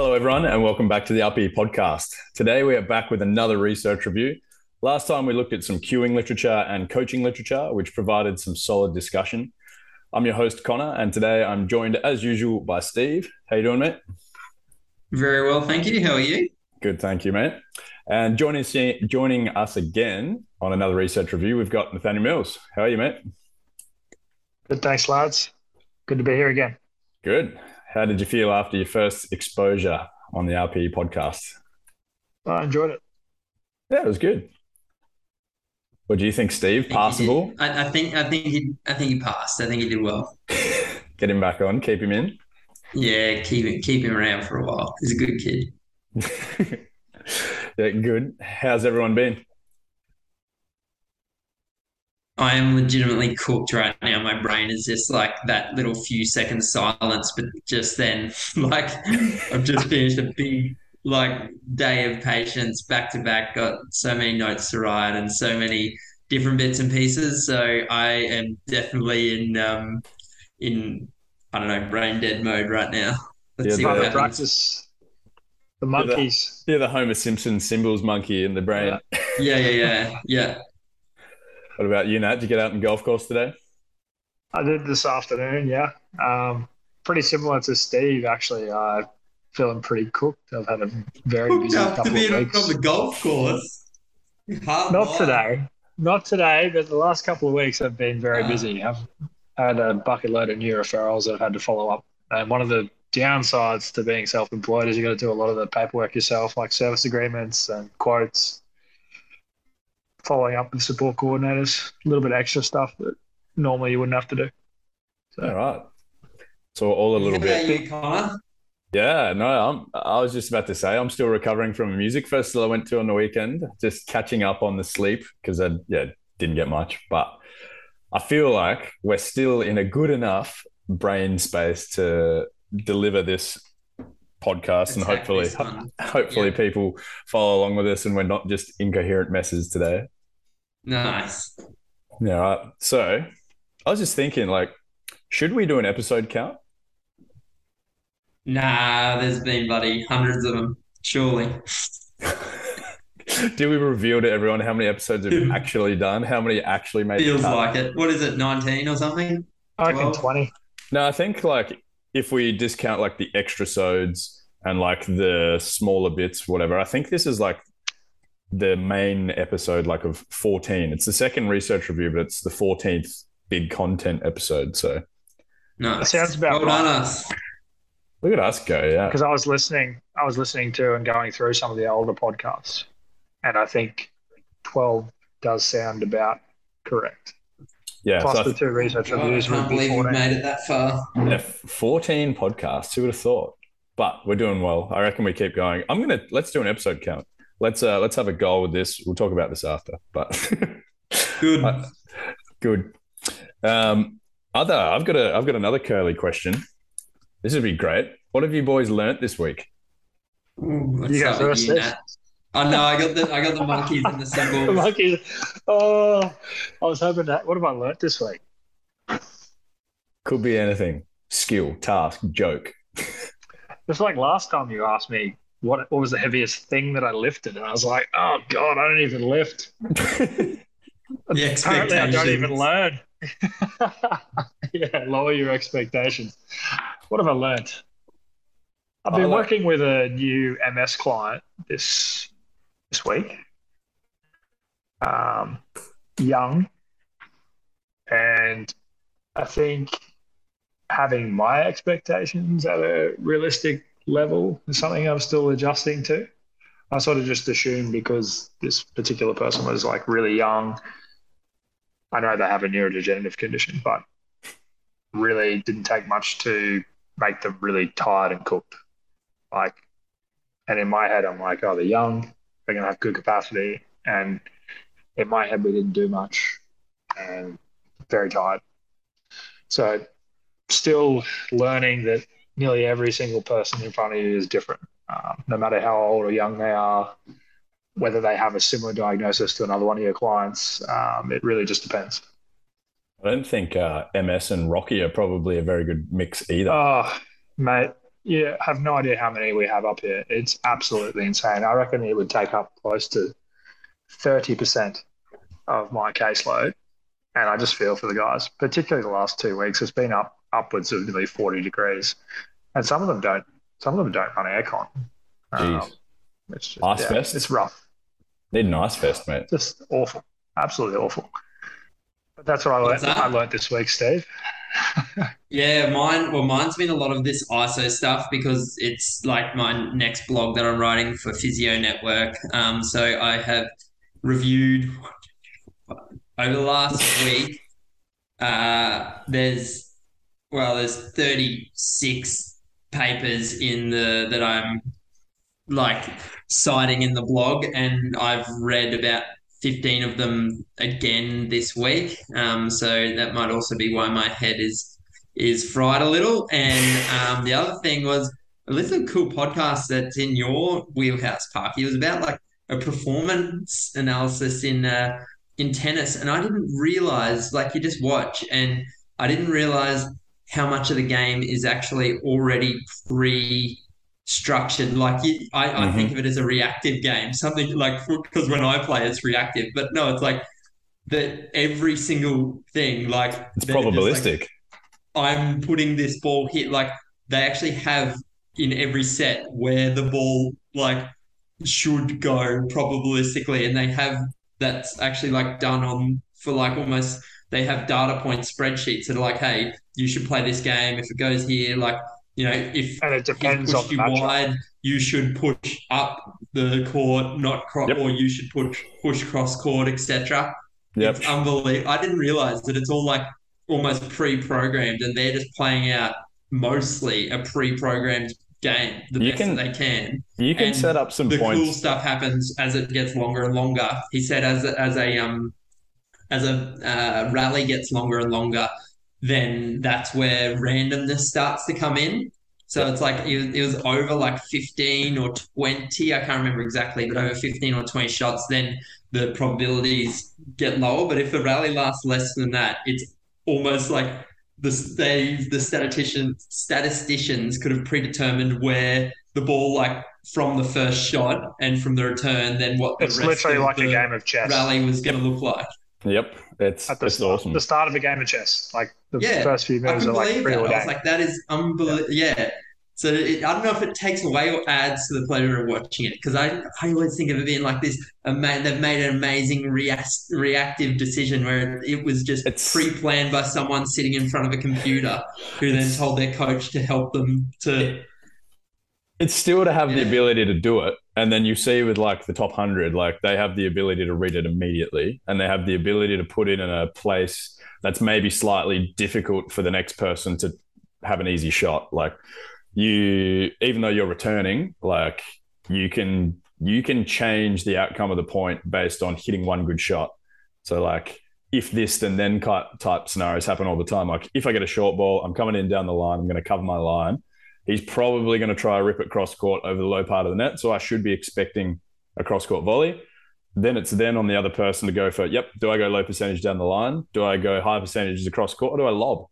Hello, everyone, and welcome back to the RPE podcast. Today, we are back with another research review. Last time, we looked at some cueing literature and coaching literature, which provided some solid discussion. I'm your host, Connor, and today I'm joined, as usual, by Steve. How you doing, mate? Very well, thank you. How are you? Good, thank you, mate. And joining us, joining us again on another research review, we've got Nathaniel Mills. How are you, mate? Good, thanks, lads. Good to be here again. Good. How did you feel after your first exposure on the RPE podcast? I enjoyed it. Yeah, it was good. What do you think, Steve? I Passable? think I, I think I think he I think he passed. I think he did well. Get him back on, keep him in. Yeah, keep it keep him around for a while. He's a good kid. yeah, good. How's everyone been? I am legitimately cooked right now. My brain is just like that little few seconds silence, but just then, like I've just finished a big like day of patients back to back. Got so many notes to write and so many different bits and pieces. So I am definitely in um in I don't know brain dead mode right now. Let's Yeah, see what Trying happens. practice the monkeys. You're the Homer Simpson cymbals monkey in the brain. Yeah, yeah, yeah, yeah. What about you, Nat? Did you get out on golf course today? I did this afternoon, yeah. Um, pretty similar to Steve, actually. Uh, feeling pretty cooked. I've had a very busy Hooked up to couple being of on the golf course. Hard Not life. today. Not today, but the last couple of weeks have been very Ah. busy. I've had a bucket load of new referrals that I've had to follow up. And one of the downsides to being self-employed is you've got to do a lot of the paperwork yourself, like service agreements and quotes, following up with support coordinators, a little bit of extra stuff that normally you wouldn't have to do. So All right. So all a little bit. you, Connor? Yeah, no, I'm, I was just about to say I'm still recovering from a music festival I went to on the weekend, just catching up on the sleep because I yeah didn't get much, but I feel like we're still in a good enough brain space to deliver this podcast and hopefully hopefully Yeah. people follow along with us and we're not just incoherent messes today. Nice. Yeah, uh, right. So I was just thinking, like, should we do an episode count? Nah, there's been bloody hundreds of them, surely. Do we reveal to everyone how many episodes we've actually done? How many actually made the Feels like it. What is it, 19 or something? I reckon 20. No, I think like if we discount like the extra sodes and like the smaller bits, whatever, I think this is like the main episode like of 14. It's the second research review, but it's the 14th big content episode. So No. That sounds about well done, right. us. look at us go. Yeah. Because I was listening, I was listening to and going through some of the older podcasts, and I think 12 does sound about correct. Yeah. Plus So the th- two research God, I reviews would can't believe we've 14. made it that far. yeah, 14 podcasts. Who would have thought? But we're doing well. I reckon we keep going. I'm gonna let's do an episode count. Let's uh let's have a goal with this. We'll talk about this after. But Good. Uh, Good. Um, other, I've got a, I've got another curly question. This would be great. What have you boys learnt this week? Ooh, You go start with first, you, Steve. Nat. Oh no, I got the I got the monkeys and the The monkeys. Oh, I was hoping that. What have I learnt this week? Could be anything. Skill, task, joke. Just like last time you asked me what what was the heaviest thing that I lifted, and I was like, oh god, I don't even lift. Apparently, I don't even learn. yeah, lower your expectations. What have I learnt? I've been like- working with a new MS client this this week. Um, young, and I think having my expectations at a realistic level is something I'm still adjusting to. I sort of just assumed because this particular person was like really young. I know they have a neurodegenerative condition, but really didn't take much to make them really tired and cooked. Like, and in my head, I'm like, oh, they're young, they're gonna have good capacity, and in my head, we didn't do much, and very tired. So, still learning that nearly every single person in front of you is different, um, no matter how old or young they are, whether they have a similar diagnosis to another one of your clients. Um, it really just depends. I don't think uh, MS and Rocky are probably a very good mix either. Oh, mate, you have no idea how many we have up here. It's absolutely insane. I reckon it would take up close to 30% of my caseload. And I just feel for the guys, particularly the last two weeks. It's been up upwards of nearly 40 degrees. And some of them don't some of them don't run aircon. Jeez. Um, it's just, Ice yeah, fest? It's rough. Need an ice vest, mate. Just awful. Absolutely awful. But that's what I learned, that? I learned this week, Steve. Yeah, mine. Well, mine's been a lot of this ISO stuff because it's like my next blog that I'm writing for Physio Network. Um, so I have reviewed over the last week. Uh, there's well, there's 36 papers in the that I'm like citing in the blog, and I've read about 15 of them again this week. Um, so that might also be why my head is is fried a little. And um, the other thing was a little cool podcast that's in your wheelhouse, Parky. It was about like a performance analysis in uh, in tennis, and I didn't realize like you just watch, and I didn't realize how much of the game is actually already pre structured. Like you, I, I Mhm. think of it as a reactive game, something like because when I play, it's reactive, but no, it's like that every single thing, like It's they're like, probabilistic. I'm putting this ball hit. Like they actually have in every set where the ball like should go probabilistically, and they have that's actually like done on for like almost they have data point spreadsheets that are like, hey, you should play this game if it goes here. Like you know, if And it depends on the you matchup. wide, you should push up the court, not cross, Yep. or you should push push cross court, etc. Yep. It's unbelievable. I didn't realize that it's all like almost pre-programmed, and they're just playing out mostly a pre-programmed game the You best can- that they can. You can and set up some the cool stuff happens as it gets longer and longer. He said as a, as a um as a uh, rally gets longer and longer, then that's where randomness starts to come in. So it's like it, was- it was over like 15 or 20, I can't remember exactly, but over 15 or 20 shots, then the probabilities get lower. But if the rally lasts less than that, it's almost like the they the statisticians statisticians could have predetermined where the ball like from the first shot and from the return, then what the It's rest literally of like the a game of chess. rally was going to look like. Yep. It's, At the it's start, awesome. the start of a game of chess. Like the Yeah, first few I moves can are like believe that. I was like, that is unbelievable. Yeah. So it, I don't know if it takes away or adds to the pleasure of watching it because I, I always think of it being like this. Ama- they've made an amazing react, reactive decision where it was just It's- pre-planned by someone sitting in front of a computer who then told their coach to help them to. it's still to have the ability to do it. And then you see with like the top 100, like they have the ability to read it immediately and they have the ability to put it in a place that's maybe slightly difficult for the next person to have an easy shot. Like you, even though you're returning, like you can, you can change the outcome of the point based on hitting one good shot. So like if this then then type scenarios happen all the time. Like if I get a short ball, I'm coming in down the line, I'm going to cover my line he's probably going to try a rip it cross court over the low part of the net. So I should be expecting a cross court volley. Then it's then on the other person to go for, yep, do I go low percentage down the line? Do I go high percentages across court or do I lob?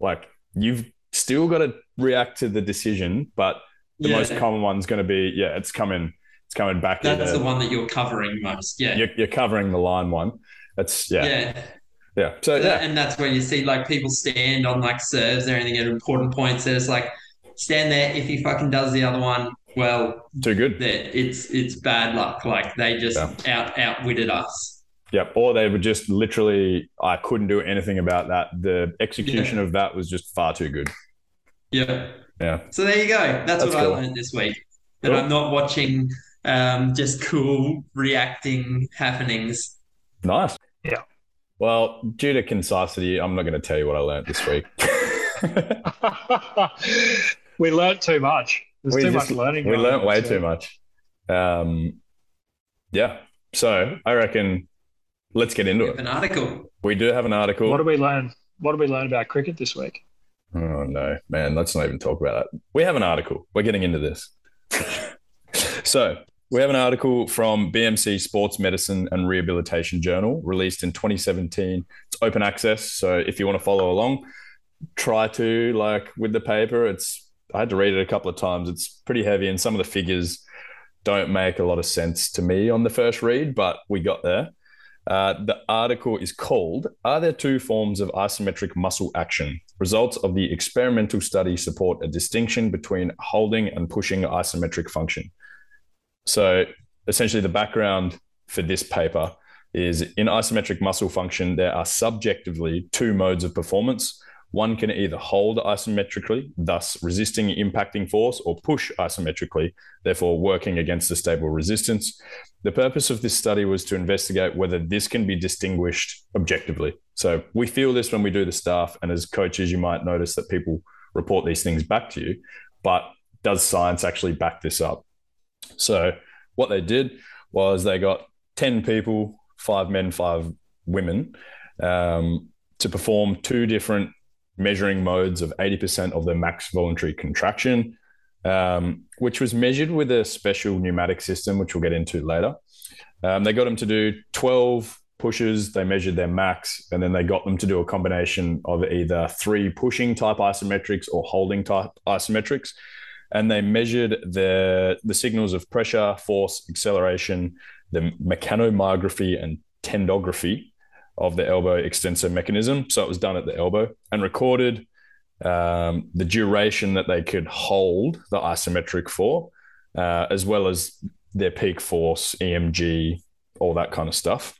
Like you've still got to react to the decision, but the Yeah, most common one's going to be, yeah, it's coming, it's coming back. that's the one that you're covering most. Yeah. you're, you're covering the line one. That's yeah, yeah. yeah. So So- yeah, And that's where you see like people stand on like serves or anything at important points. There's like stand there. If he fucking does the other one, well, too good. that it's it's bad luck. Like they just out outwitted us. Yep. Or they were just literally, I couldn't do anything about that. The execution of that was just far too good. Yeah. Yeah. So there you go. That's, That's what cool. I learned this week. That Cool. I'm not watching um, just cool reacting happenings. Nice. Yeah. Well, due to concisity, I'm not going to tell you what I learned this week. we learnt too much. There's We too just- much learning. we going learnt way so- too much. Um, yeah. So I reckon let's get into We have it. an article. We do have an article. What did we learn? What did we learn about cricket this week? Oh no, man, let's not even talk about that. We have an article. We're getting into this. so we have an article from BMC Sports Medicine and Rehabilitation Journal, released in 2017. It's open access, so if you want to follow along, try to like with the paper. It's I had to read it a couple of times. It's pretty heavy, and some of the figures don't make a lot of sense to me on the first read, but we got there. Uh, the article is called Are There Two Forms of Isometric Muscle Action? Results of the experimental study support a distinction between holding and pushing isometric function. So, essentially, the background for this paper is in isometric muscle function, there are subjectively two modes of performance one can either hold isometrically, thus resisting impacting force, or push isometrically, therefore working against a stable resistance. The purpose of this study was to investigate whether this can be distinguished objectively. So we feel this when we do the staff, and as coaches, you might notice that people report these things back to you, but does science actually back this up? So what they did was they got 10 people, five men, five women, um, to perform two different measuring modes of 80% of the max voluntary contraction, um, which was measured with a special pneumatic system, which we'll get into later. Um, they got them to do 12 pushes, they measured their max, and then they got them to do a combination of either three pushing type isometrics or holding type isometrics. And they measured the, the signals of pressure, force, acceleration, the mechanomyography, and tendography of the elbow extensor mechanism. So it was done at the elbow and recorded um, the duration that they could hold the isometric for, uh, as well as their peak force, EMG, all that kind of stuff.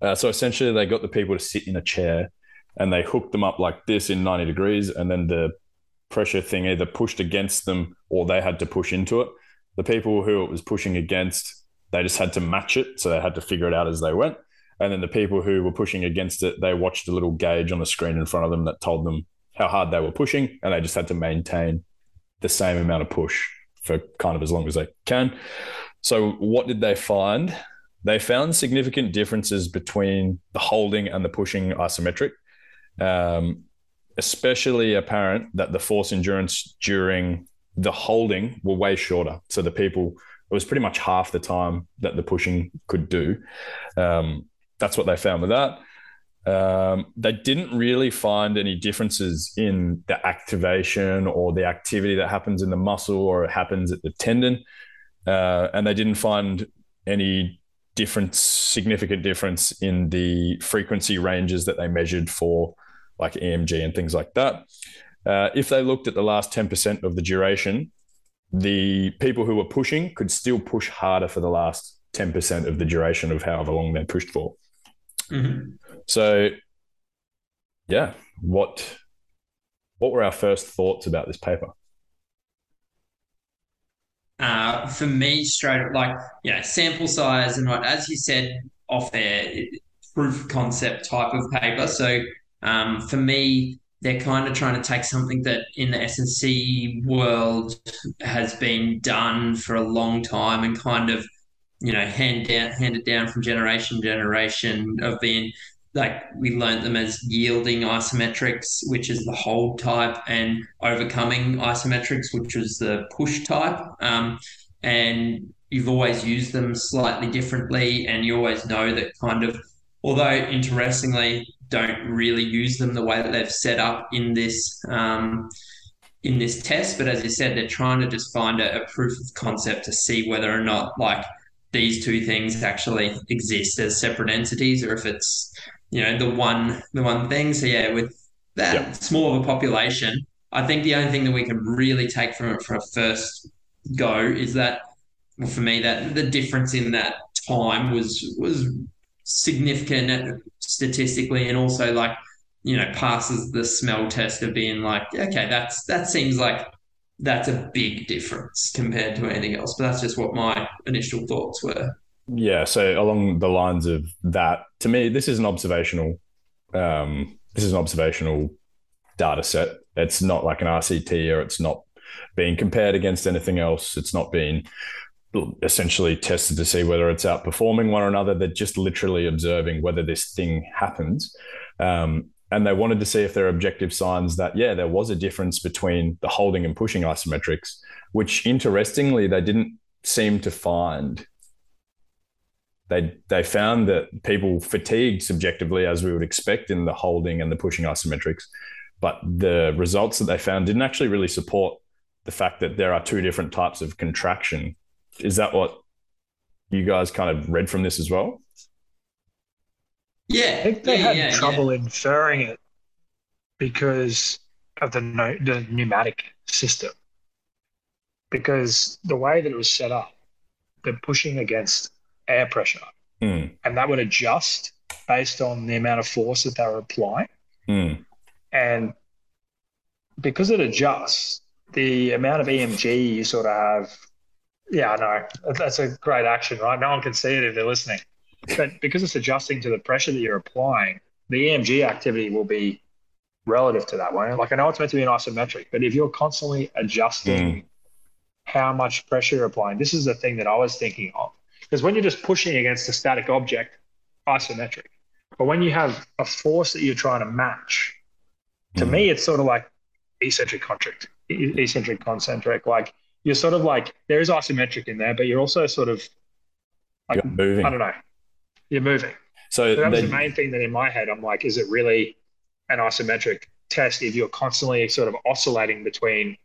Uh, so essentially, they got the people to sit in a chair and they hooked them up like this in 90 degrees, and then the pressure thing either pushed against them or they had to push into it. The people who it was pushing against, they just had to match it. So they had to figure it out as they went. And then the people who were pushing against it, they watched a little gauge on the screen in front of them that told them how hard they were pushing, and they just had to maintain the same amount of push for kind of as long as they can. So, what did they find? They found significant differences between the holding and the pushing isometric, um, especially apparent that the force endurance during the holding were way shorter. So, the people, it was pretty much half the time that the pushing could do. Um, that's what they found with that. Um, they didn't really find any differences in the activation or the activity that happens in the muscle or it happens at the tendon. Uh, and they didn't find any different, significant difference in the frequency ranges that they measured for like EMG and things like that. Uh, if they looked at the last 10% of the duration, the people who were pushing could still push harder for the last 10% of the duration of however long they pushed for. Mm-hmm. So, yeah, what what were our first thoughts about this paper? Uh, for me, straight like you know, sample size and what, as you said off there, proof concept type of paper. So um, for me, they're kind of trying to take something that in the S&C world has been done for a long time and kind of you know, hand down, handed down from generation to generation of being like we learned them as yielding isometrics, which is the hold type, and overcoming isometrics, which is the push type. Um, and you've always used them slightly differently, and you always know that kind of, although interestingly, don't really use them the way that they've set up in this um, in this test. But as you said, they're trying to just find a, a proof of concept to see whether or not like these two things actually exist as separate entities or if it's you know the one the one thing so yeah with that yeah. small of a population i think the only thing that we can really take from it for a first go is that well, for me that the difference in that time was was significant statistically and also like you know passes the smell test of being like okay that's that seems like that's a big difference compared to anything else. But that's just what my initial thoughts were. Yeah. So along the lines of that, to me, this is an observational. Um, this is an observational data set. It's not like an RCT, or it's not being compared against anything else. It's not being essentially tested to see whether it's outperforming one or another. They're just literally observing whether this thing happens. Um, and they wanted to see if there are objective signs that yeah there was a difference between the holding and pushing isometrics which interestingly they didn't seem to find they they found that people fatigued subjectively as we would expect in the holding and the pushing isometrics but the results that they found didn't actually really support the fact that there are two different types of contraction. Is that what you guys kind of read from this as well? Yeah, I think they yeah, had yeah, trouble inferring it because of the, no, the pneumatic system. Because the way that it was set up, they're pushing against air pressure, Mm, and that would adjust based on the amount of force that they were applying. mm, And because it adjusts, the amount of EMG you sort of have, yeah, I know that's a great action, right? No one can see it if they're listening. But because it's adjusting to the pressure that you're applying, the EMG activity will be relative to that one. Like I know it's meant to be an isometric, but if you're constantly adjusting how much pressure you're applying, this is the thing that I was thinking of. Because when you're just pushing against a static object, isometric. But when you have a force that you're trying to match, to Mm. me, it's sort of like eccentric concentric, e- eccentric concentric. Like you're sort of like there is isometric in there, but you're also sort of like moving. I don't know, you're moving. So So that was the main thing that in my head, I'm like, is it really an isometric test if you're constantly sort of oscillating between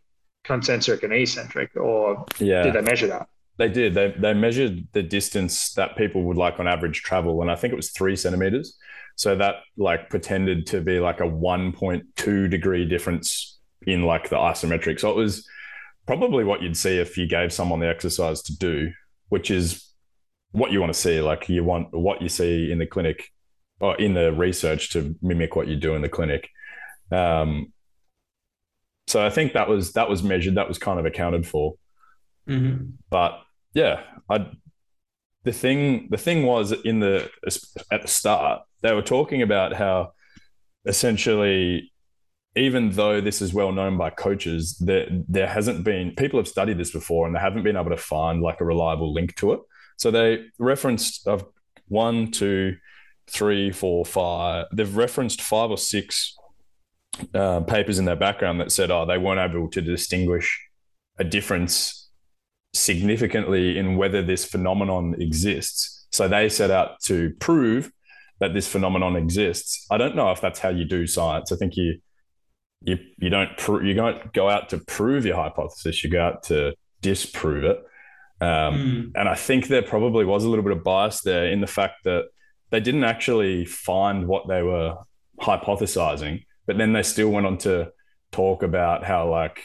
concentric and eccentric, or yeah, did they measure that? They did. They they measured the distance that people would like on average travel, and I think it was three centimeters. So that like pretended to be like a one point two degree difference in like the isometric. So it was probably what you'd see if you gave someone the exercise to do, which is what you want to see. Like you want what you see in the clinic or in the research to mimic what you do in the clinic. Um, so I think that was that was measured. That was kind of accounted for Mhm. but yeah i the thing the thing was in the at the start they were talking about how essentially even though this is well known by coaches there there hasn't been people have studied this before and they haven't been able to find like a reliable link to it so they referenced one two three four five they've referenced five or six uh, papers in their background that said oh they weren't able to distinguish a difference significantly in whether this phenomenon exists. So they set out to prove that this phenomenon exists. I don't know if that's how you do science. I think you you you don't pr- you don't go out to prove your hypothesis. You go out to disprove it. Um, Mm. and I think there probably was a little bit of bias there in the fact that they didn't actually find what they were hypothesizing, but then they still went on to talk about how like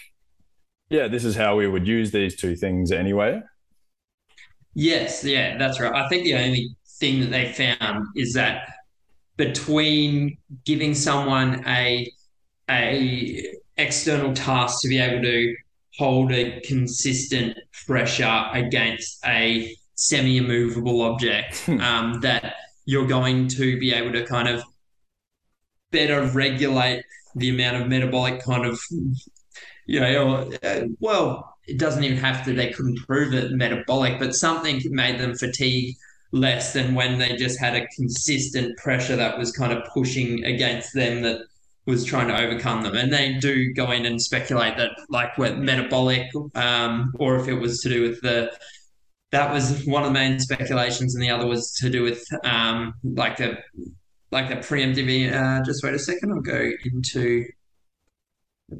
yeah, this is how we would use these two things anyway. Yes, yeah, that's right. I think the only thing that they found is that between giving someone a a external task to be able to hold a consistent pressure against a semi-immovable object, Hmm. um, that you're going to be able to kind of better regulate the amount of metabolic kind of you know, uh, well, it doesn't even have to, they couldn't prove it metabolic, but something made them fatigue less than when they just had a consistent pressure that was kind of pushing against them that was trying to overcome them. And they do go in and speculate that, like, with metabolic, um, or if it was to do with the, that was one of the main speculations, and the other was to do with, um, like the like a preemptive. Uh, just wait a second, I'll go into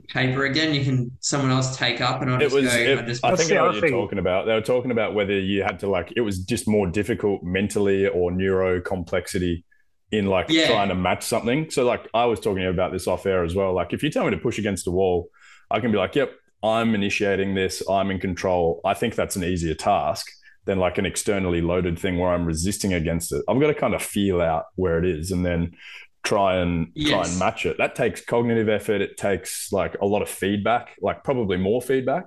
paper again. You can someone else take up, and I'll It just was. go. it- I just I think the I know what you're talking about. They were talking about whether you had to like. It was just more difficult mentally or neuro complexity in like Yeah. trying to match something. So like I was talking about this off air as well. Like if you tell me to push against a wall, I can be like, "Yep, I'm initiating this. I'm in control." I think that's an easier task than like an externally loaded thing where I'm resisting against it. I've got to kind of feel out where it is and then try and try and match it. That takes cognitive effort. It takes like a lot of feedback, like probably more feedback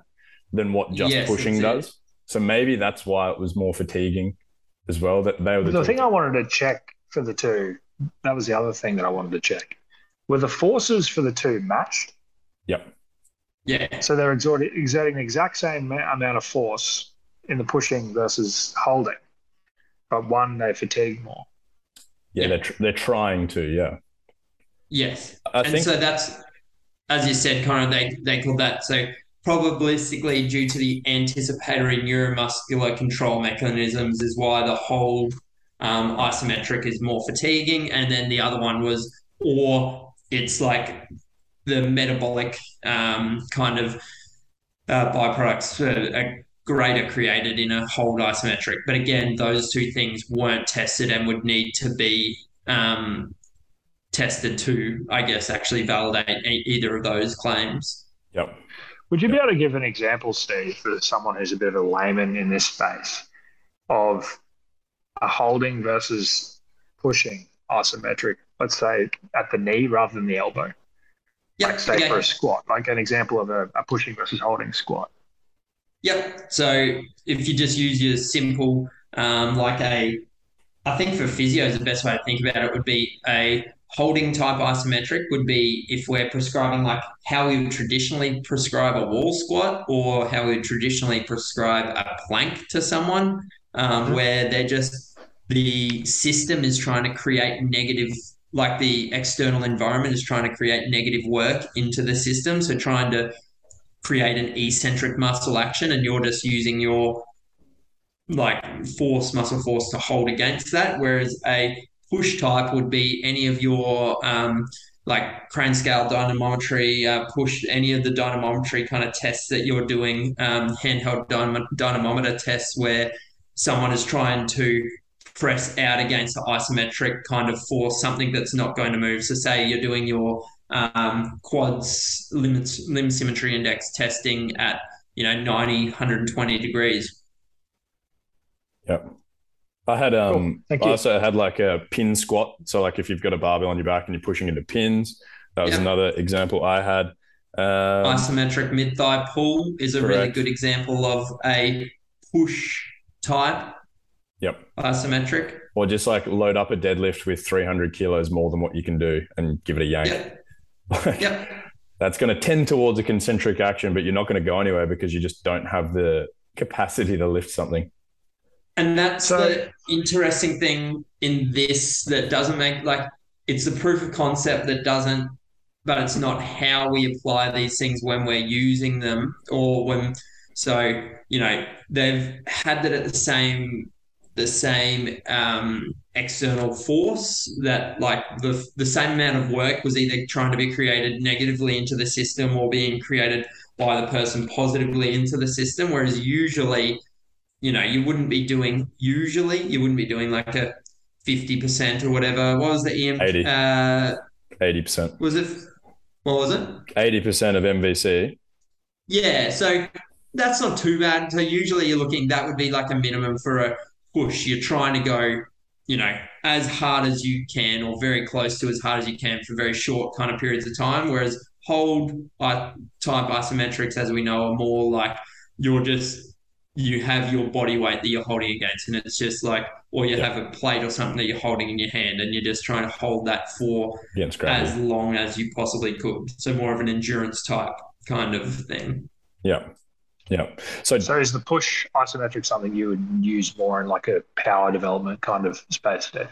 than what just Yes, pushing that's it. does. So maybe that's why it was more fatiguing as well. That they were the, The thing I wanted to check for the two, that was the other thing that I wanted to check. Were the forces for the two matched? Yep. yeah, So they're exerting, exerting the exact same amount of force in the pushing versus holding, but one they fatigue more. Yeah, they're tr- they're trying to. Yeah, yes. I and think so that's as you said, kind of they they call that so probabilistically due to the anticipatory neuromuscular control mechanisms is why the hold um, isometric is more fatiguing, and then the other one was or it's like the metabolic um, kind of uh, byproducts are greater created in a hold isometric. But again, those two things weren't tested and would need to be um, tested to, I guess, actually validate either of those claims. Yep. Would you be able to give an example, Steve, for someone who's a bit of a layman in this space of a holding versus pushing isometric, let's say at the knee rather than the elbow? Yep. Like, say, okay. for a squat, like an example of a, a pushing versus holding squat. Yep. So if you just use your simple, um, like a, I think for physios, the best way to think about it would be a holding type isometric would be if we're prescribing like how we would traditionally prescribe a wall squat or how we would traditionally prescribe a plank to someone, um, mm-hmm. where they're just the system is trying to create negative like the external environment is trying to create negative work into the system. So trying to create an eccentric muscle action, and you're just using your like force, muscle force to hold against that. Whereas a push type would be any of your um, like crane scale dynamometry, uh, push any of the dynamometry kind of tests that you're doing, um, handheld dynam- dynamometer tests where someone is trying to press out against the isometric kind of force something that's not going to move. So say you're doing your um, quads limb, limb symmetry index testing at you know 90 120 degrees yep i had um cool. i also had like a pin squat so like if you've got a barbell on your back and you're pushing into pins that was yep. another example i had um, isometric mid thigh pull is a correct. really good example of a push type Yep. Isometric. Or just like load up a deadlift with 300 kilos more than what you can do and give it a yank. Yep. yep. That's going to tend towards a concentric action, but you're not going to go anywhere because you just don't have the capacity to lift something. And that's so, the interesting thing in this that doesn't make like it's the proof of concept that doesn't, but it's not how we apply these things when we're using them or when. So you know they've had that at the same the same um, external force that like the, the same amount of work was either trying to be created negatively into the system or being created by the person positively into the system whereas usually you know you wouldn't be doing usually you wouldn't be doing like a 50% or whatever. What was the EM 80 uh, 80% was it what was it? 80% of MVC yeah so that's not too bad so usually you're looking that would be like a minimum for a push, you're trying to go, you know, as hard as you can or very close to as hard as you can for very short kind of periods of time. Whereas hold uh, type isometrics, as we know, are more like you're just you have your body weight that you're holding against, and it's just like, or you yeah. have a plate or something that you're holding in your hand, and you're just trying to hold that for as long as you possibly could. So more of an endurance type kind of thing. Yeah. Yeah. So, so is the push isometric something you would use more in like a power development kind of space, Dave?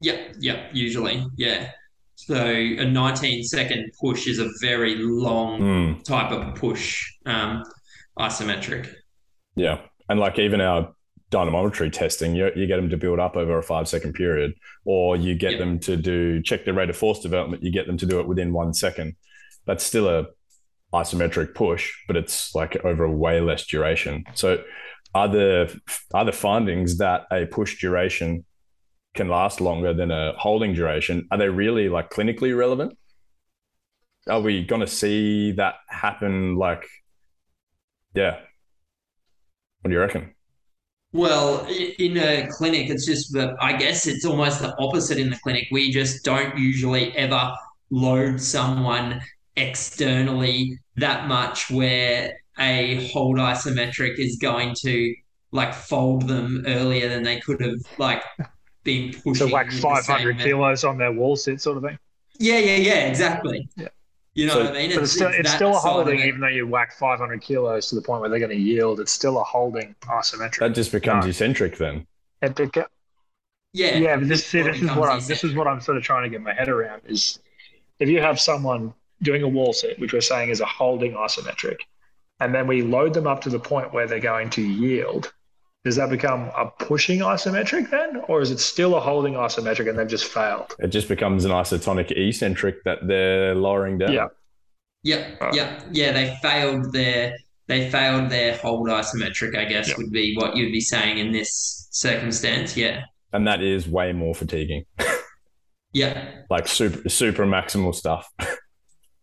Yep. Yep. Usually. Yeah. So a 19 second push is a very long mm. type of push um, isometric. Yeah. And like even our dynamometry testing, you, you get them to build up over a five second period, or you get yep. them to do check the rate of force development, you get them to do it within one second. That's still a isometric push, but it's like over a way less duration. So are the are the findings that a push duration can last longer than a holding duration? Are they really like clinically relevant? Are we going to see that happen? Like, yeah. What do you reckon? Well, in a clinic, it's just that I guess it's almost the opposite in the clinic. We just don't usually ever load someone externally that much where a hold isometric is going to like fold them earlier than they could have like been pushing. So like 500 kilos on their wall sit sort of thing. Yeah, yeah, yeah, exactly. Yeah. You know so, what I mean? But it's, still, it's, it's still a holding, even though you whack 500 kilos to the point where they're going to yield. It's still a holding isometric. That just becomes no. eccentric then. It beca- yeah, yeah. But this, see, this is what I'm. This is what I'm sort of trying to get my head around. Is if you have someone doing a wall sit, which we're saying is a holding isometric, and then we load them up to the point where they're going to yield, does that become a pushing isometric then? Or is it still a holding isometric and they've just failed? It just becomes an isotonic eccentric that they're lowering down. Yeah. Yep. Right. Yep. Yeah. They failed their they failed their hold isometric. I guess Yep. would be what you'd be saying in this circumstance. Yeah, And that is way more fatiguing, yeah. like super super maximal stuff.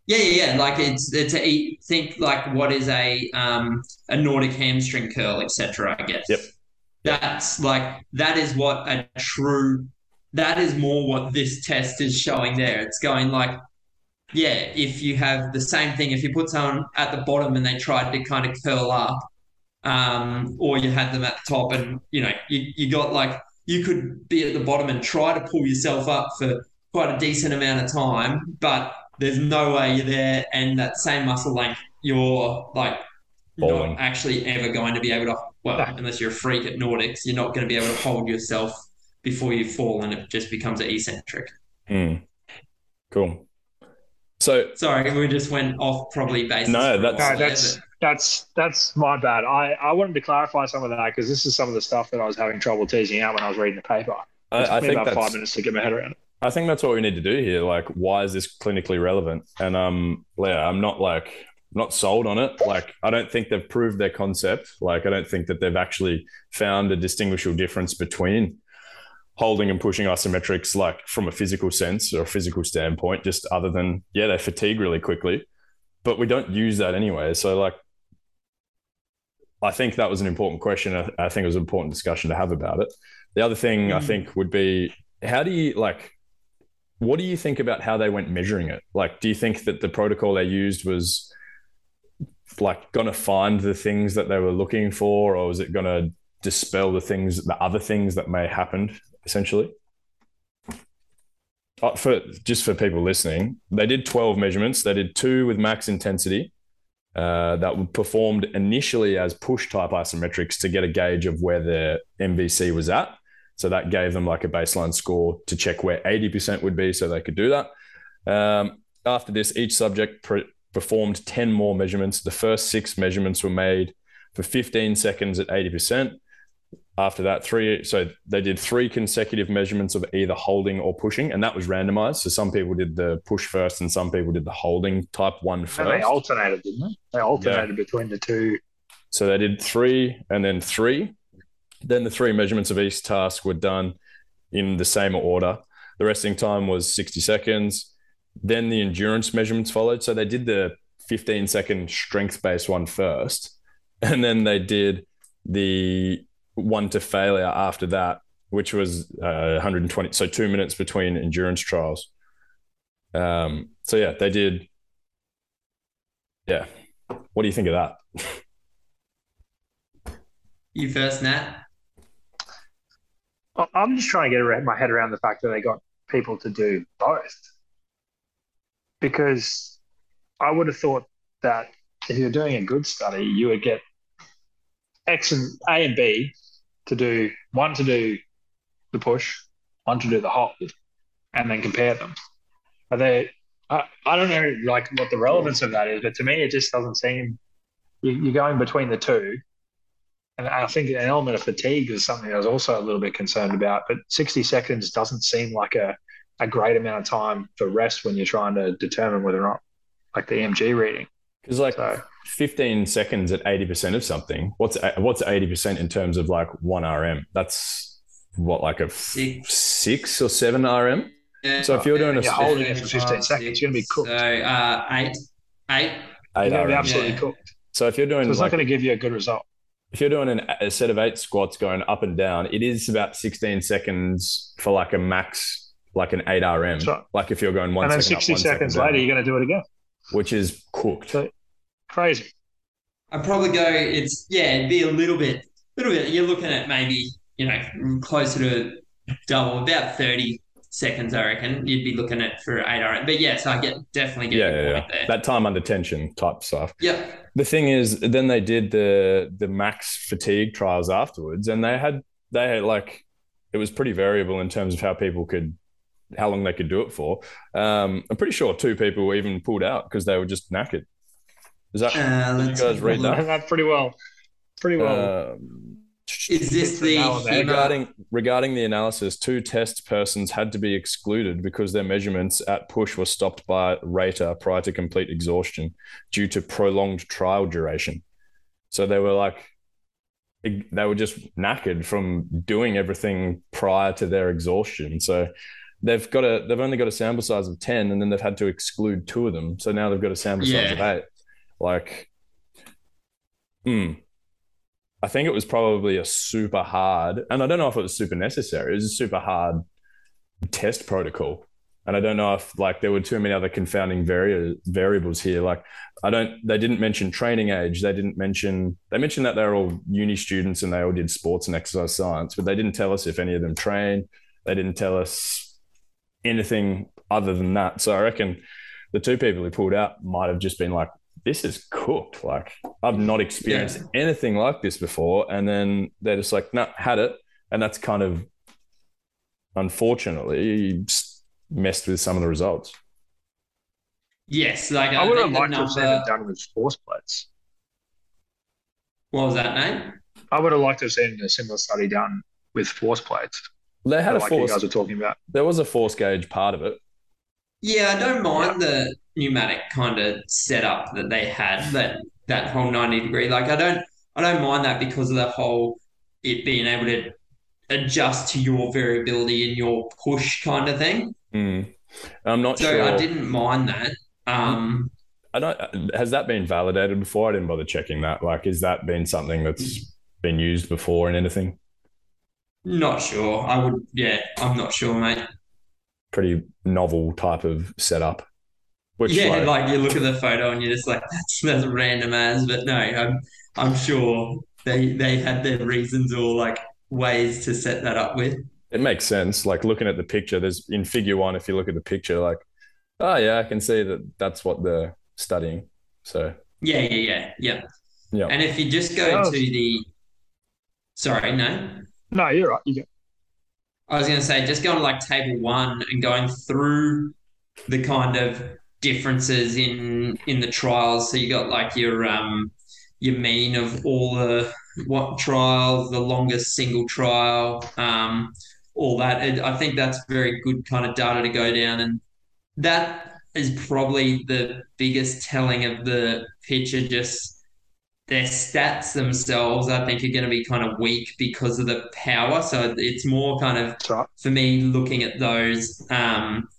Yeah, yeah, yeah. Like it's it's a think like what is a um a Nordic hamstring curl, etc. I guess. Yep. That's like that is what a true that is more what this test is showing there. It's going like, yeah, if you have the same thing, if you put someone at the bottom and they tried to kind of curl up, um, or you had them at the top and you know, you, you got like you could be at the bottom and try to pull yourself up for quite a decent amount of time, but there's no way you're there and that same muscle length you're like Falling. not actually ever going to be able to well No. unless you're a freak at nordics you're not going to be able to hold yourself before you fall and it just becomes an eccentric Mm. Cool. So sorry we just went off probably based No, on- that's- No, yeah, that's that's that's my bad. I, I wanted to clarify some of that because this is some of the stuff that I was having trouble teasing out when I was reading the paper. It I, took I me think about that's five minutes to get my head around it. I think that's what we need to do here. Like, why is this clinically relevant? And um, yeah, I'm not like not sold on it. Like, I don't think they've proved their concept. Like, I don't think that they've actually found a distinguishable difference between holding and pushing isometrics, like from a physical sense or a physical standpoint, just other than yeah, they fatigue really quickly. But we don't use that anyway. So like I think that was an important question. I, I think it was an important discussion to have about it. The other thing I Mm. think would be how do you like what do you think about how they went measuring it? Like, do you think that the protocol they used was like going to find the things that they were looking for, or was it going to dispel the things, the other things that may happen, essentially? Uh, for just for people listening, they did 12 measurements. They did two with max intensity uh, that were performed initially as push type isometrics to get a gauge of where the MVC was at. So that gave them like a baseline score to check where 80% would be so they could do that. Um, after this, each subject pre- performed 10 more measurements. The first six measurements were made for 15 seconds at 80%. After that, three, so they did three consecutive measurements of either holding or pushing, and that was randomized. So some people did the push first and some people did the holding type one And they alternated, didn't they? They alternated between the two. So they did three and then three. Then the three measurements of each task were done in the same order. The resting time was 60 seconds. Then the endurance measurements followed. So they did the 15 second strength based one first. And then they did the one to failure after that, which was uh, 120. So two minutes between endurance trials. Um, so yeah, they did. Yeah. What do you think of that? you first nat I'm just trying to get my head around the fact that they got people to do both. Because I would have thought that if you're doing a good study, you would get X and A and B to do one to do the push, one to do the hold, and then compare them. Are they? I, I don't know like what the relevance of that is, but to me it just doesn't seem you, you're going between the two. And I think an element of fatigue is something I was also a little bit concerned about. But 60 seconds doesn't seem like a, a great amount of time for rest when you're trying to determine whether or not, like the EMG reading. Because like So 15 seconds at 80% of something, what's what's 80% in terms of like one RM? That's what like a Six. six or seven RM. yeah. So if you're doing a you're holding it for 15 seconds, you're going to be cooked. so uh eight eight You're Eight going to be absolutely Yeah. cooked. So if you're doing So it's like, not going to give you a good result. If you're doing an, a set of eight squats going up and down, it is about 16 seconds for like a max, like an eight RM. So- like if you're going one and then second up, 60 one second seconds down, later, you're going to do it again. which is cooked. So- Crazy. I'd probably go. It's yeah, it'd be a little bit, little bit. You're looking at maybe you know closer to double, about thirty seconds. I reckon you'd be looking at for eight RM. But yes, I get definitely get yeah, your yeah, point yeah. there. That time under tension type stuff. Yeah. the thing is then they did the the max fatigue trials afterwards and they had they had like it was pretty variable in terms of how people could how long they could do it for um i'm pretty sure two people were even pulled out because they were just knackered is that Uh, did you guys read that that pretty well. Pretty well. um, Is this the Now and then. HEMA? regarding regarding the analysis two test persons had to be excluded because their measurements at push were stopped by rater prior to complete exhaustion due to prolonged trial duration So they were like, they were just knackered from doing everything prior to their exhaustion. So they've got a they've only got a sample size of 10 and then they've had to exclude two of them. So now they've got a sample yeah. size of eight. Like hmm. I think it was probably a super hard, and I don't know if it was super necessary. It was a super hard test protocol and I don't know if like there were too many other confounding vari- variables here. Like I don't, they didn't mention training age. They didn't mention, they mentioned that they're all uni students and they all did sports and exercise science, but they didn't tell us if any of them trained. They didn't tell us anything other than that. So I reckon the two people who pulled out might have just been like, this is cooked. Like I've not experienced yeah. anything like this before. And then they're just like, no, nah, had it. And that's kind of unfortunately messed with some of the results. Yes, like I, I would have liked number... to have seen it done with force plates. What was that name? I would have liked to have seen a similar study done with force plates. They had a like force. You guys were talking about. There was a force gauge part of it. Yeah, I don't mind yeah. the pneumatic kind of setup that they had. That that whole ninety degree. Like I don't, I don't mind that because of the whole it being able to adjust to your variability and your push kind of thing. Mm. I'm not so sure. I didn't mind that. Um, I don't. Has that been validated before? I didn't bother checking that. Like, has that been something that's been used before in anything? Not sure. I would. Yeah, I'm not sure, mate. Pretty novel type of setup. Which, yeah, like, like, you look at the photo and you're just like, that's that's random as. But no, I'm I'm sure they they had their reasons or like ways to set that up with. It makes sense. Like looking at the picture, there's in figure one, if you look at the picture, like, oh, yeah, I can see that that's what they're studying. So, yeah, yeah, yeah, yeah. Yeah. And if you just go to the, sorry, no? No, you're right. You go. I was going to say, just going to like table one and going through the kind of differences in in the trials. So you got like your um your mean of all the what trials, the longest single trial, um, all that. It, I think that's very good kind of data to go down, and that is probably the biggest telling of the picture. Just their stats themselves, I think, are going to be kind of weak because of the power. So it's more kind of for me looking at those. Um,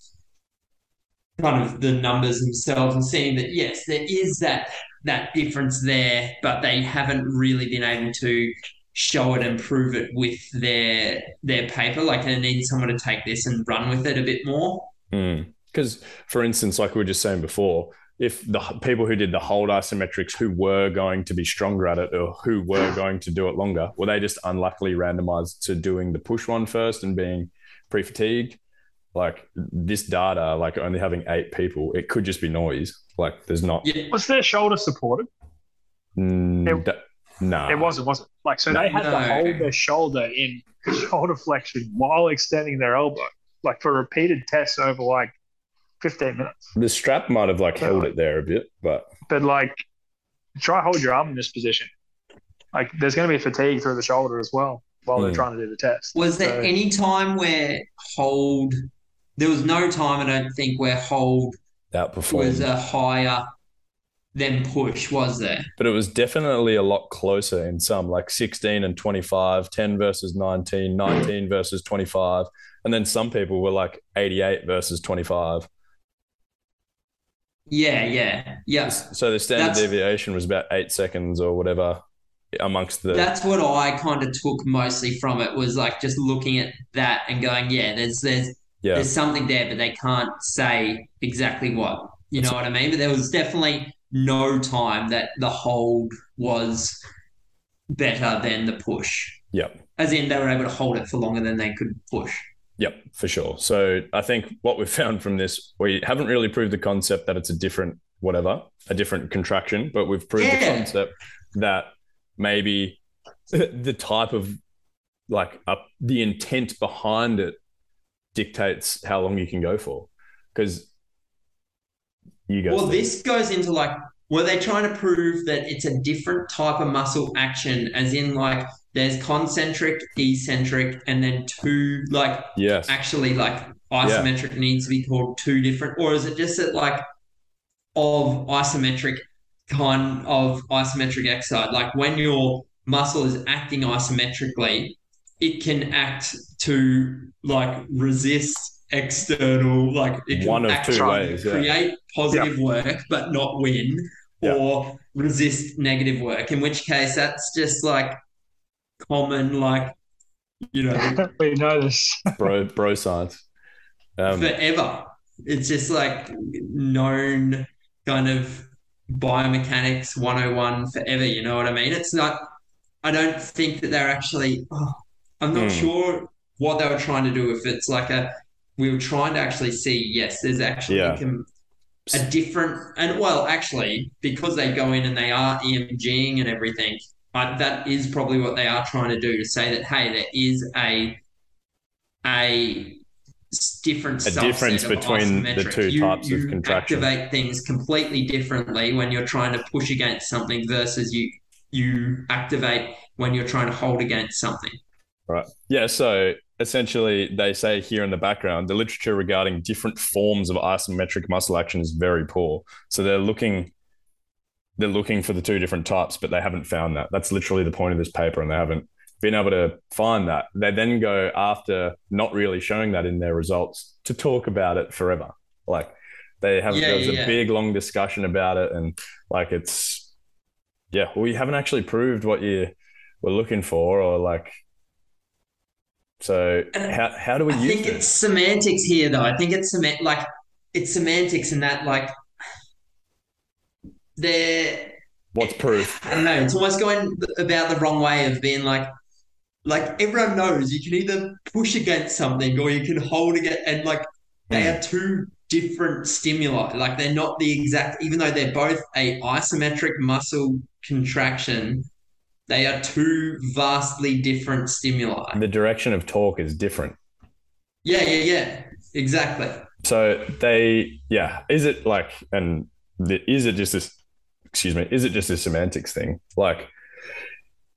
kind of the numbers themselves and seeing that yes, there is that that difference there, but they haven't really been able to show it and prove it with their their paper. Like they need someone to take this and run with it a bit more. Because, mm. for instance, like we were just saying before, if the people who did the hold isometrics who were going to be stronger at it or who were going to do it longer, were they just unluckily randomized to doing the push one first and being pre fatigued? Like this data, like only having eight people, it could just be noise. Like there's not. Yeah. Was their shoulder supported? Mm, it, no, it wasn't. Was it like so? No, they had no. to hold their shoulder in shoulder flexion while extending their elbow, like for repeated tests over like 15 minutes. The strap might have like held it there a bit, but but like try hold your arm in this position. Like there's going to be fatigue through the shoulder as well while mm. they're trying to do the test. Was there so, any time where hold there was no time, I don't think, where hold was a higher than push, was there? But it was definitely a lot closer in some, like 16 and 25, 10 versus 19, 19 versus 25. And then some people were like 88 versus 25. Yeah, yeah, yeah. So the standard that's, deviation was about eight seconds or whatever amongst the. That's what I kind of took mostly from it was like just looking at that and going, yeah, there's there's yeah. there's something there, but they can't say exactly what. You know what I mean? But there was definitely no time that the hold was better than the push. Yep. As in, they were able to hold it for longer than they could push. Yep, for sure. So I think what we've found from this, we haven't really proved the concept that it's a different whatever, a different contraction, but we've proved yeah. the concept that maybe the type of like uh, the intent behind it dictates how long you can go for. Because you go. Well, this goes into like, were they trying to prove that it's a different type of muscle action, as in like there's concentric, eccentric, and then two like yes, actually like isometric yeah. needs to be called two different, or is it just that like of isometric kind of isometric exercise. Like when your muscle is acting isometrically, it can act to like resist external, like it can One of act two to ways, yeah. create positive work but not win, Yeah. or resist negative work. In which case, that's just like common, like you know, we know this. bro, bro science. Um, forever. It's just like known kind of biomechanics 101 forever. You know what I mean? It's not, I don't think that they're actually, oh, I'm not Hmm. sure what they were trying to do. If it's like a, we were trying to actually see, yes, there's actually Yeah. com- a different, and well, actually, because they go in and they are EMGing and everything, uh, that is probably what they are trying to do to say that, hey, there is a, a different A difference between the two you, types of you contraction. activate things completely differently when you're trying to push against something versus you you activate when you're trying to hold against something. Right. Yeah. So essentially, they say here in the background, the literature regarding different forms of isometric muscle action is very poor. So they're looking, they're looking for the two different types, but they haven't found that. That's literally the point of this paper, and they haven't been able to find that. They then go after not really showing that in their results to talk about it forever. Like they have Yeah, there was yeah, a yeah. big long discussion about it, and like it's yeah, well, you haven't actually proved what you were looking for, or like so And how, how do we use it? I use think it? it's semantics here, though. I think it's semant like it's semantics in that like they're What's proof? I don't know. It's almost going about the wrong way of being like, like everyone knows you can either push against something or you can hold against, and like they Mm. are two different stimuli. Like they're not the exact, even though they're both a isometric muscle contraction, they are two vastly different stimuli. The direction of talk is different. Yeah, yeah, yeah. Exactly. So they, yeah, is it like, and the, is it just this, excuse me, is it just a semantics thing? Like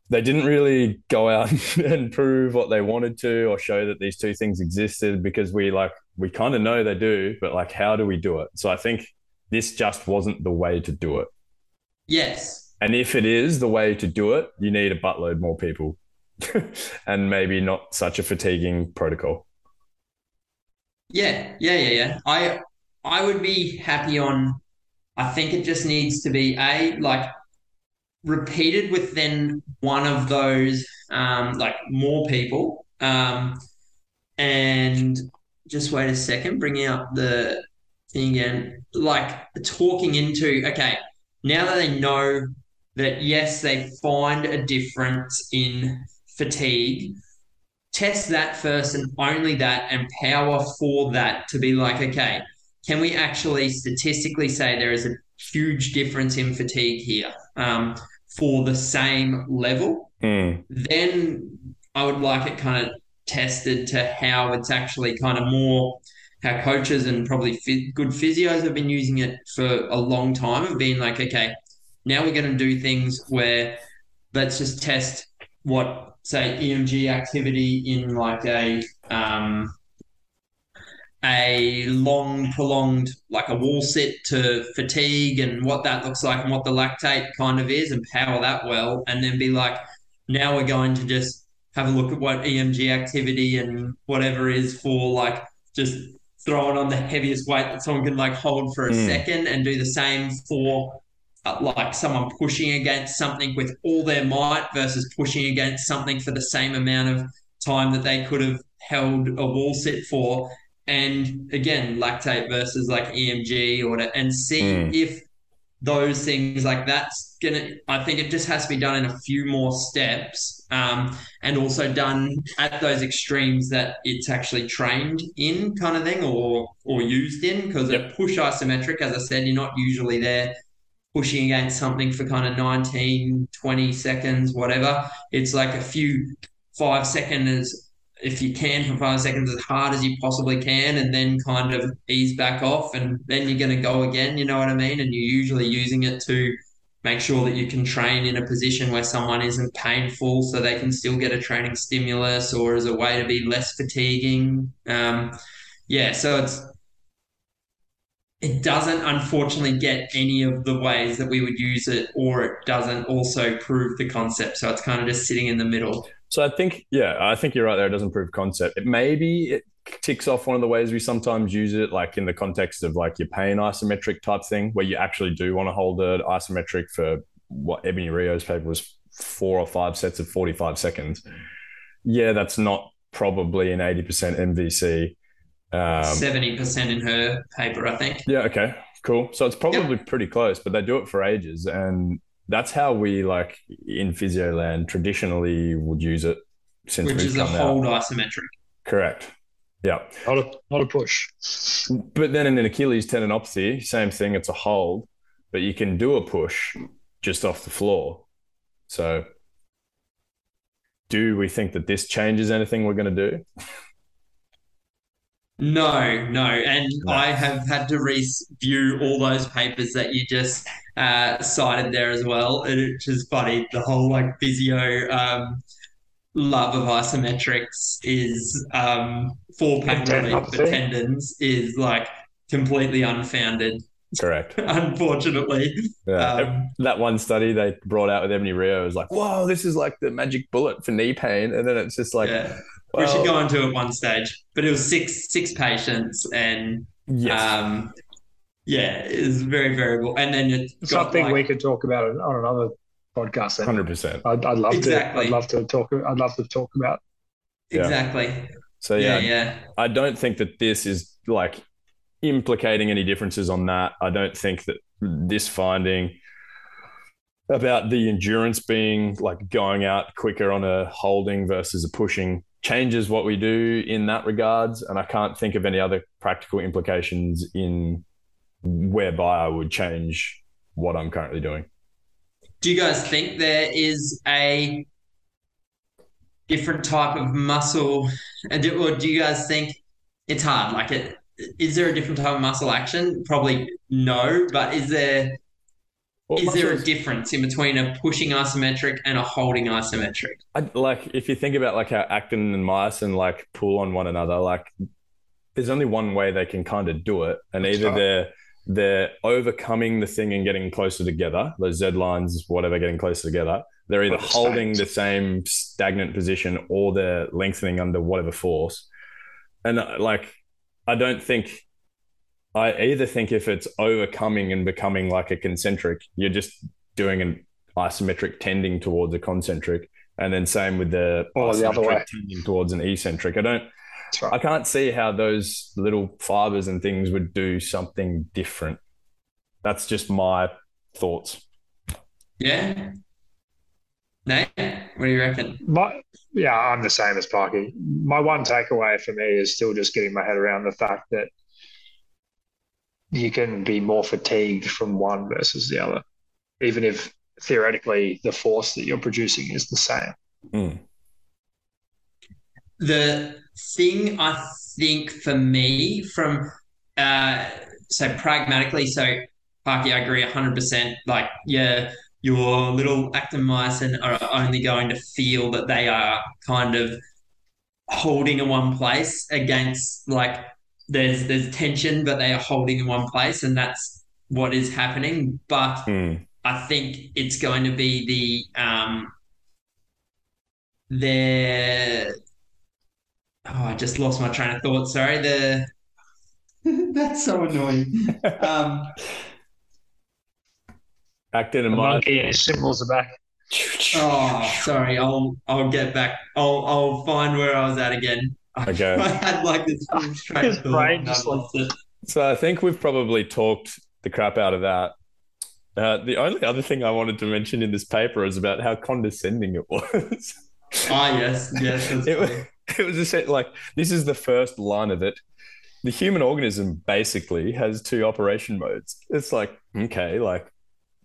they didn't really go out and prove what they wanted to or show that these two things existed because we like, we kind of know they do, but like, how do we do it? So I think this just wasn't the way to do it. Yes. And if it is the way to do it, you need a buttload more people and maybe not such a fatiguing protocol. Yeah, yeah, yeah, yeah. I I would be happy on I think it just needs to be a like repeated with then one of those um like more people. Um and just wait a second, bringing up the thing again, like talking into okay, now that they know that yes, they find a difference in fatigue, test that first and only that and power for that to be like, okay, can we actually statistically say there is a huge difference in fatigue here um, for the same level? Mm, Then I would like it kind of tested to how it's actually kind of more how coaches and probably good physios have been using it for a long time of being like, okay, now we're going to do things where let's just test what say EMG activity in like a um, a long prolonged like a wall sit to fatigue and what that looks like and what the lactate kind of is and power that well and then be like now we're going to just have a look at what EMG activity and whatever is for like just throwing on the heaviest weight that someone can like hold for a Mm. second and do the same for like someone pushing against something with all their might versus pushing against something for the same amount of time that they could have held a wall sit for. And again, lactate versus like EMG or whatever, and see Mm. if those things like that's gonna. I think it just has to be done in a few more steps, um, and also done at those extremes that it's actually trained in, kind of thing, or or used in. Because Yep. a push isometric, as I said, you're not usually there pushing against something for kind of 19, 20 seconds, whatever. It's like a few five seconds, if you can, for five seconds as hard as you possibly can, and then kind of ease back off. And then you're going to go again, you know what I mean? And you're usually using it to make sure that you can train in a position where someone isn't painful so they can still get a training stimulus or as a way to be less fatiguing. Um, yeah, so it's it doesn't unfortunately get any of the ways that we would use it, or it doesn't also prove the concept. So it's kind of just sitting in the middle. So I think, yeah, I think you're right there. It doesn't prove concept. It maybe it ticks off one of the ways we sometimes use it, like in the context of like your pain isometric type thing, where you actually do want to hold it isometric for what Ebonie Rio's paper was four or five sets of 45 seconds. Yeah, that's not probably an 80% MVC. Um, Seventy percent in her paper, I think. Yeah. Okay. Cool. So it's probably yep. pretty close, but they do it for ages, and that's how we like in physio land traditionally would use it since we know which is a hold out. isometric. Correct. Yeah. Not a not a push. But then in an Achilles tendinopathy, same thing. It's a hold, but you can do a push just off the floor. So, do we think that this changes anything we're going to do? No, no. And no. I have had to review all those papers that you just uh, cited there as well. It's just funny. The whole like physio um, love of isometrics is um, for pain relief for tendons is like completely unfounded. Correct. Unfortunately. Yeah. Um, that one study they brought out with Ebonie Rio was like, whoa, this is like the magic bullet for knee pain. And then it's just like, yeah. Well, we should go into it one stage, but it was six six patients, and yes. um, yeah, it was very variable. And then it's something like, we could talk about it on another podcast. Hundred percent. I'd, I'd love exactly. to. I'd love to talk. I'd love to talk about. Exactly. Yeah. So yeah, yeah, yeah, I don't think that this is like implicating any differences on that. I don't think that this finding about the endurance being like going out quicker on a holding versus a pushing changes what we do in that regards. And I can't think of any other practical implications in whereby I would change what I'm currently doing. Do you guys think there is a different type of muscle, and do, or do you guys think it's hard? Like, it is there a different type of muscle action? Probably no, but is there what is there a difference in between a pushing isometric and a holding isometric? I, like if you think about like how actin and myosin like pull on one another, like there's only one way they can kind of do it, and either they're they're overcoming the thing and getting closer together, those Z lines, whatever, getting closer together. They're either holding the same stagnant position or they're lengthening under whatever force. And uh, like, I don't think I either think if it's overcoming and becoming like a concentric, you're just doing an isometric tending towards a concentric, and then same with the oh, the other way tending towards an eccentric. I don't. Right. I can't see how those little fibers and things would do something different. That's just my thoughts. Yeah. Nate, what do you reckon? My, yeah, I'm the same as Parky. My one takeaway for me is still just getting my head around the fact that you can be more fatigued from one versus the other, even if theoretically the force that you're producing is the same. Mm. The thing I think for me, from uh, so pragmatically, so Parky, I agree 100%. Like, yeah, your little actin-myosin are only going to feel that they are kind of holding in one place against like there's there's tension, but they are holding in one place, and that's what is happening. But mm. I think it's going to be the um, the oh, I just lost my train of thought. Sorry, the that's so annoying. um, Actin and monkey and his cymbals are back. Oh, sorry. I'll I'll get back. I'll I'll find where I was at again. Okay. I had like this His brain just lost it. So I think we've probably talked the crap out of that. Uh, the only other thing I wanted to mention in this paper is about how condescending it was. ah, yes, yes. It was, it was just like this is the first line of it. The human organism basically has two operation modes. It's like okay, like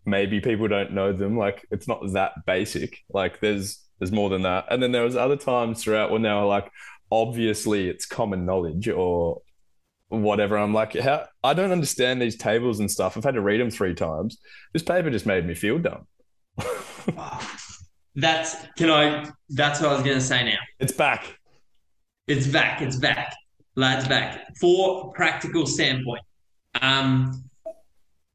maybe people don't know them. Like it's not that basic. Like there's there's more than that. And then there was other times throughout when they were like, obviously it's common knowledge or whatever. I'm like, how I don't understand these tables and stuff. I've had to read them three times. This paper just made me feel dumb. that's can I that's what I was gonna say now. It's back. It's back, it's back. Lads back. For practical standpoint, um,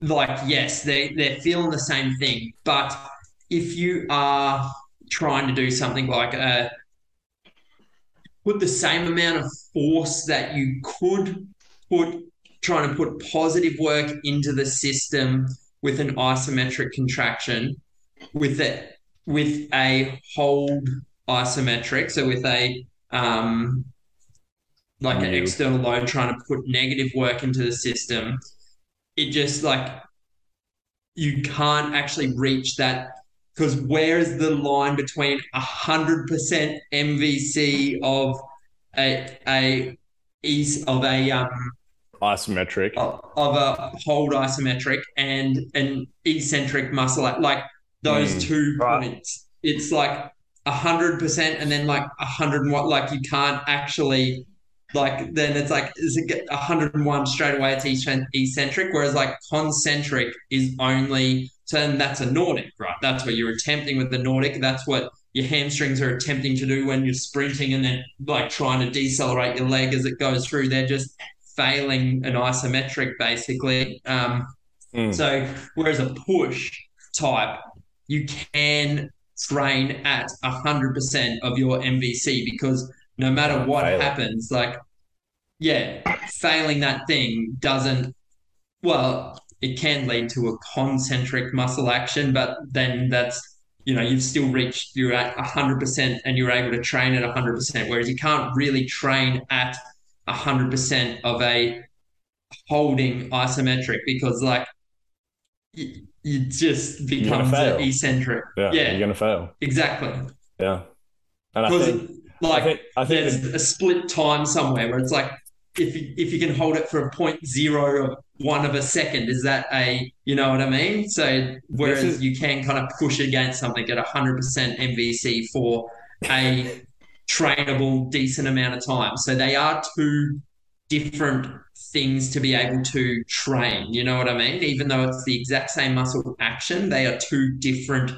like yes, they they're feeling the same thing, but if you are trying to do something like a put the same amount of force that you could put trying to put positive work into the system with an isometric contraction with it with a hold isometric so with a um, like an external load trying to put negative work into the system it just like you can't actually reach that because where is the line between 100% MVC of a a is of a um isometric of, of a hold isometric and an eccentric muscle like those Mm. two Right. points it's like 100% and then like 100 and what like you can't actually like then it's like is it get 101 straight away it's eccentric whereas like concentric is only so then that's a nordic right? That's what you're attempting with the nordic. That's what your hamstrings are attempting to do when you're sprinting and then like trying to decelerate your leg as it goes through. They're just failing an isometric basically. Um, Mm. so whereas a push type you can train at 100% of your MVC because no matter what fail happens, like, yeah, failing that thing doesn't, well, it can lead to a concentric muscle action, but then that's, you know, you've still reached, you're at 100% and you're able to train at 100%, whereas you can't really train at 100% of a holding isometric because, like, you, you just You're becomes eccentric. yeah, yeah. you're gonna fail Exactly. yeah and I think like I think I think there's the- a split time somewhere where it's like if you, if you can hold it for a point zero of one of a second, is that a you know what I mean? So whereas is- you can kind of push against something at hundred percent MVC for a trainable decent amount of time. So they are two different things to be able to train. You know what I mean? Even though it's the exact same muscle action, they are two different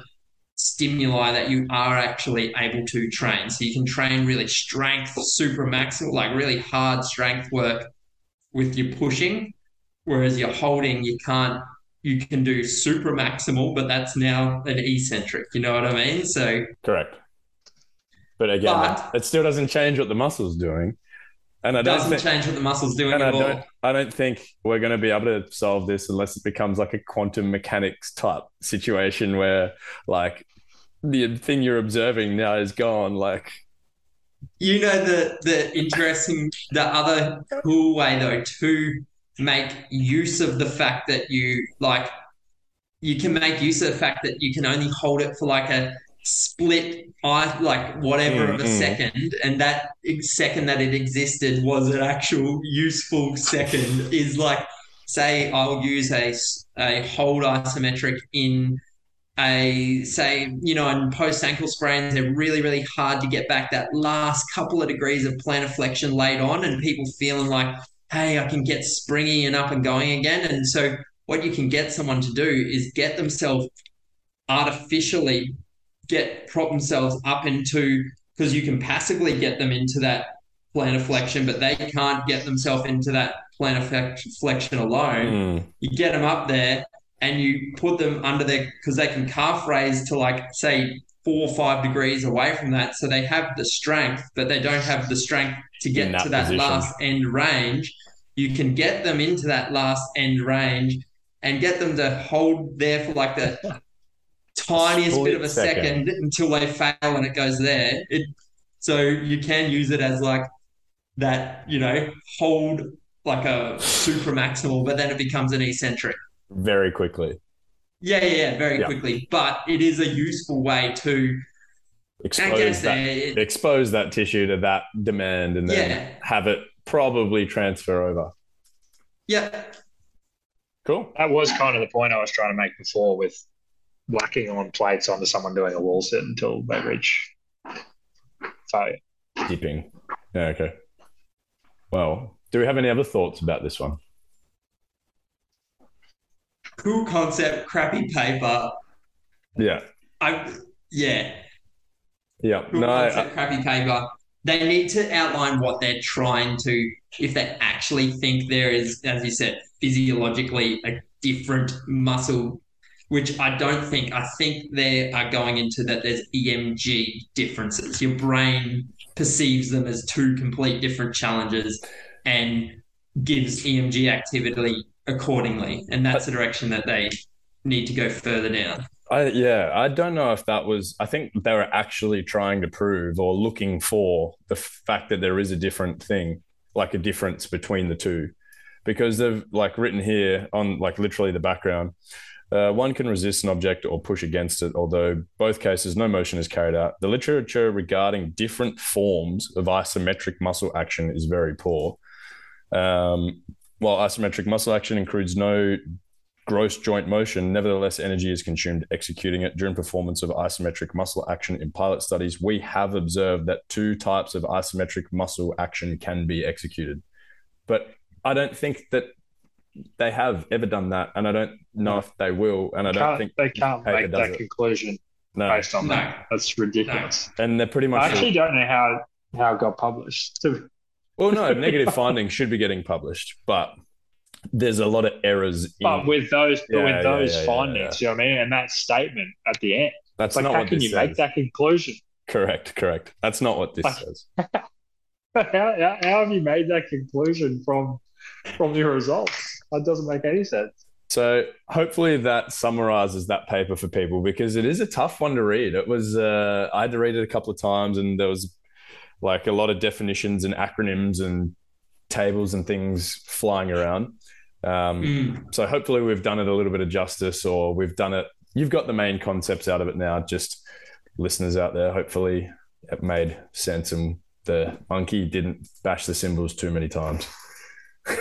stimuli that you are actually able to train. So you can train really strength, super maximal, like really hard strength work with your pushing, whereas you're holding, you can't. You can do super maximal, but that's now an eccentric. You know what I mean? So correct but again But- it still doesn't change what the muscle's doing and I it doesn't think change what the muscle's doing and I all. don't, I don't think we're going to be able to solve this unless it becomes like a quantum mechanics type situation where, like, the thing you're observing now is gone. Like, You know the the interesting, the other cool way though to make use of the fact that you like, you can make use of the fact that you can only hold it for like a split, I like whatever of a Mm, mm. second, and that second that it existed was an actual useful second. Is like, say, I'll use a, a hold isometric in a say you know in post ankle sprains they're really really hard to get back that last couple of degrees of plantar flexion laid on and people feeling like hey i can get springy and up and going again. And so what you can get someone to do is get themselves artificially get prop themselves up into because you can passively get them into that plantar flexion but they can't get themselves into that plantar flexion alone. Mm, you get them up there and you put them under their because they can calf raise to like say four or five degrees away from that so they have the strength but they don't have the strength to get that to that position. last end range you can get them into that last end range and get them to hold there for like the tiniest bit of a second. second. until they fail and it goes there it so you can use it as like that you know hold like a super maximal but then it becomes an eccentric very quickly. yeah, yeah, yeah, very Yeah. quickly. But it is a useful way to Expose guess that, there. It, expose that tissue to that demand and then Yeah. have it probably transfer over. yeah, Cool. That was kind of the point I was trying to make before with whacking on plates onto someone doing a wall sit until they reach failure. Dipping. Yeah, okay. Well, do we have any other thoughts about this one? Cool concept, crappy paper. Yeah. I yeah, Yeah. cool No, I, concept, crappy paper. They need to outline what they're trying to, if they're actually think there is, as you said, physiologically a different muscle, which I don't think. I think they are going into that there's EMG differences. Your brain perceives them as two complete different challenges and gives EMG activity accordingly. And that's the direction that they need to go further down. I yeah, I don't know if that was. I think they were actually trying to prove or looking for the fact that there is a different thing, like a difference between the two, because they've like written here on like literally the background. Uh, one can resist an object or push against it, although both cases no motion is carried out. The literature regarding different forms of isometric muscle action is very poor. Um, while isometric muscle action includes no gross joint motion, nevertheless, energy is consumed executing it. During performance of isometric muscle action in pilot studies, we have observed that two types of isometric muscle action can be executed. But I don't think that they have ever done that, and I don't know if they will. And I don't Can't- think they can't paper make that it. conclusion no. based on No. that. That's ridiculous. And they're pretty much I actually don't know how how it got published. So, well, no. Negative findings should be getting published, but there's a lot of errors. but in, with those, Yeah, with those yeah, yeah, findings, you know what I mean, and that statement at the end, that's like, not how what can you says. make that conclusion? Correct, correct. That's not what this Like- says. How, how, how have you made that conclusion from from your results? That doesn't make any sense. So hopefully that summarizes that paper for people because it is a tough one to read. It was uh, I had to read it a couple of times and there was like a lot of definitions and acronyms and tables and things flying around. Um, Mm. So hopefully we've done it a little bit of justice or we've done it. You've got the main concepts out of it now. Just listeners out there, hopefully it made sense and the monkey didn't bash the cymbals too many times.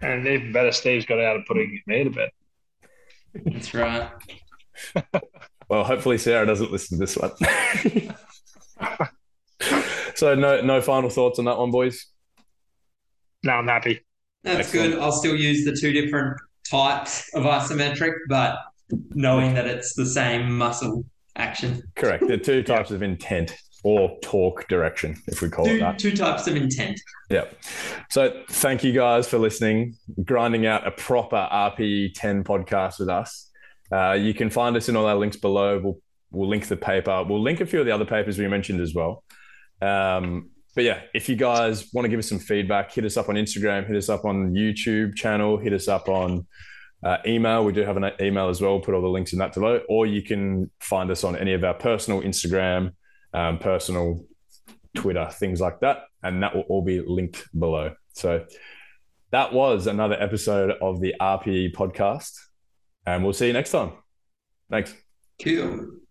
And even better, Steve's got out of putting me to bed. That's right. Well, hopefully Sarah doesn't listen to this one. so no no final thoughts on that one, boys. No, I'm happy. That's Excellent. good. I'll still use the two different types of isometric, but knowing that it's the same muscle action. Correct. The two types of intent or torque direction, if we call it that. two types of intent. Yep. So thank you guys for listening, grinding out a proper RPE 10 podcast with us. Uh, you can find us in all our links below. We'll we'll link the paper. We'll link a few of the other papers we mentioned as well. Um, but yeah, if you guys want to give us some feedback, hit us up on Instagram, hit us up on YouTube channel, hit us up on uh, email. We do have an email as well. We'll put all the links in that below. Or you can find us on any of our personal Instagram, um, personal Twitter, things like that. And that will all be linked below. So that was another episode of the RPE podcast. And we'll see you next time. Thanks. Cool.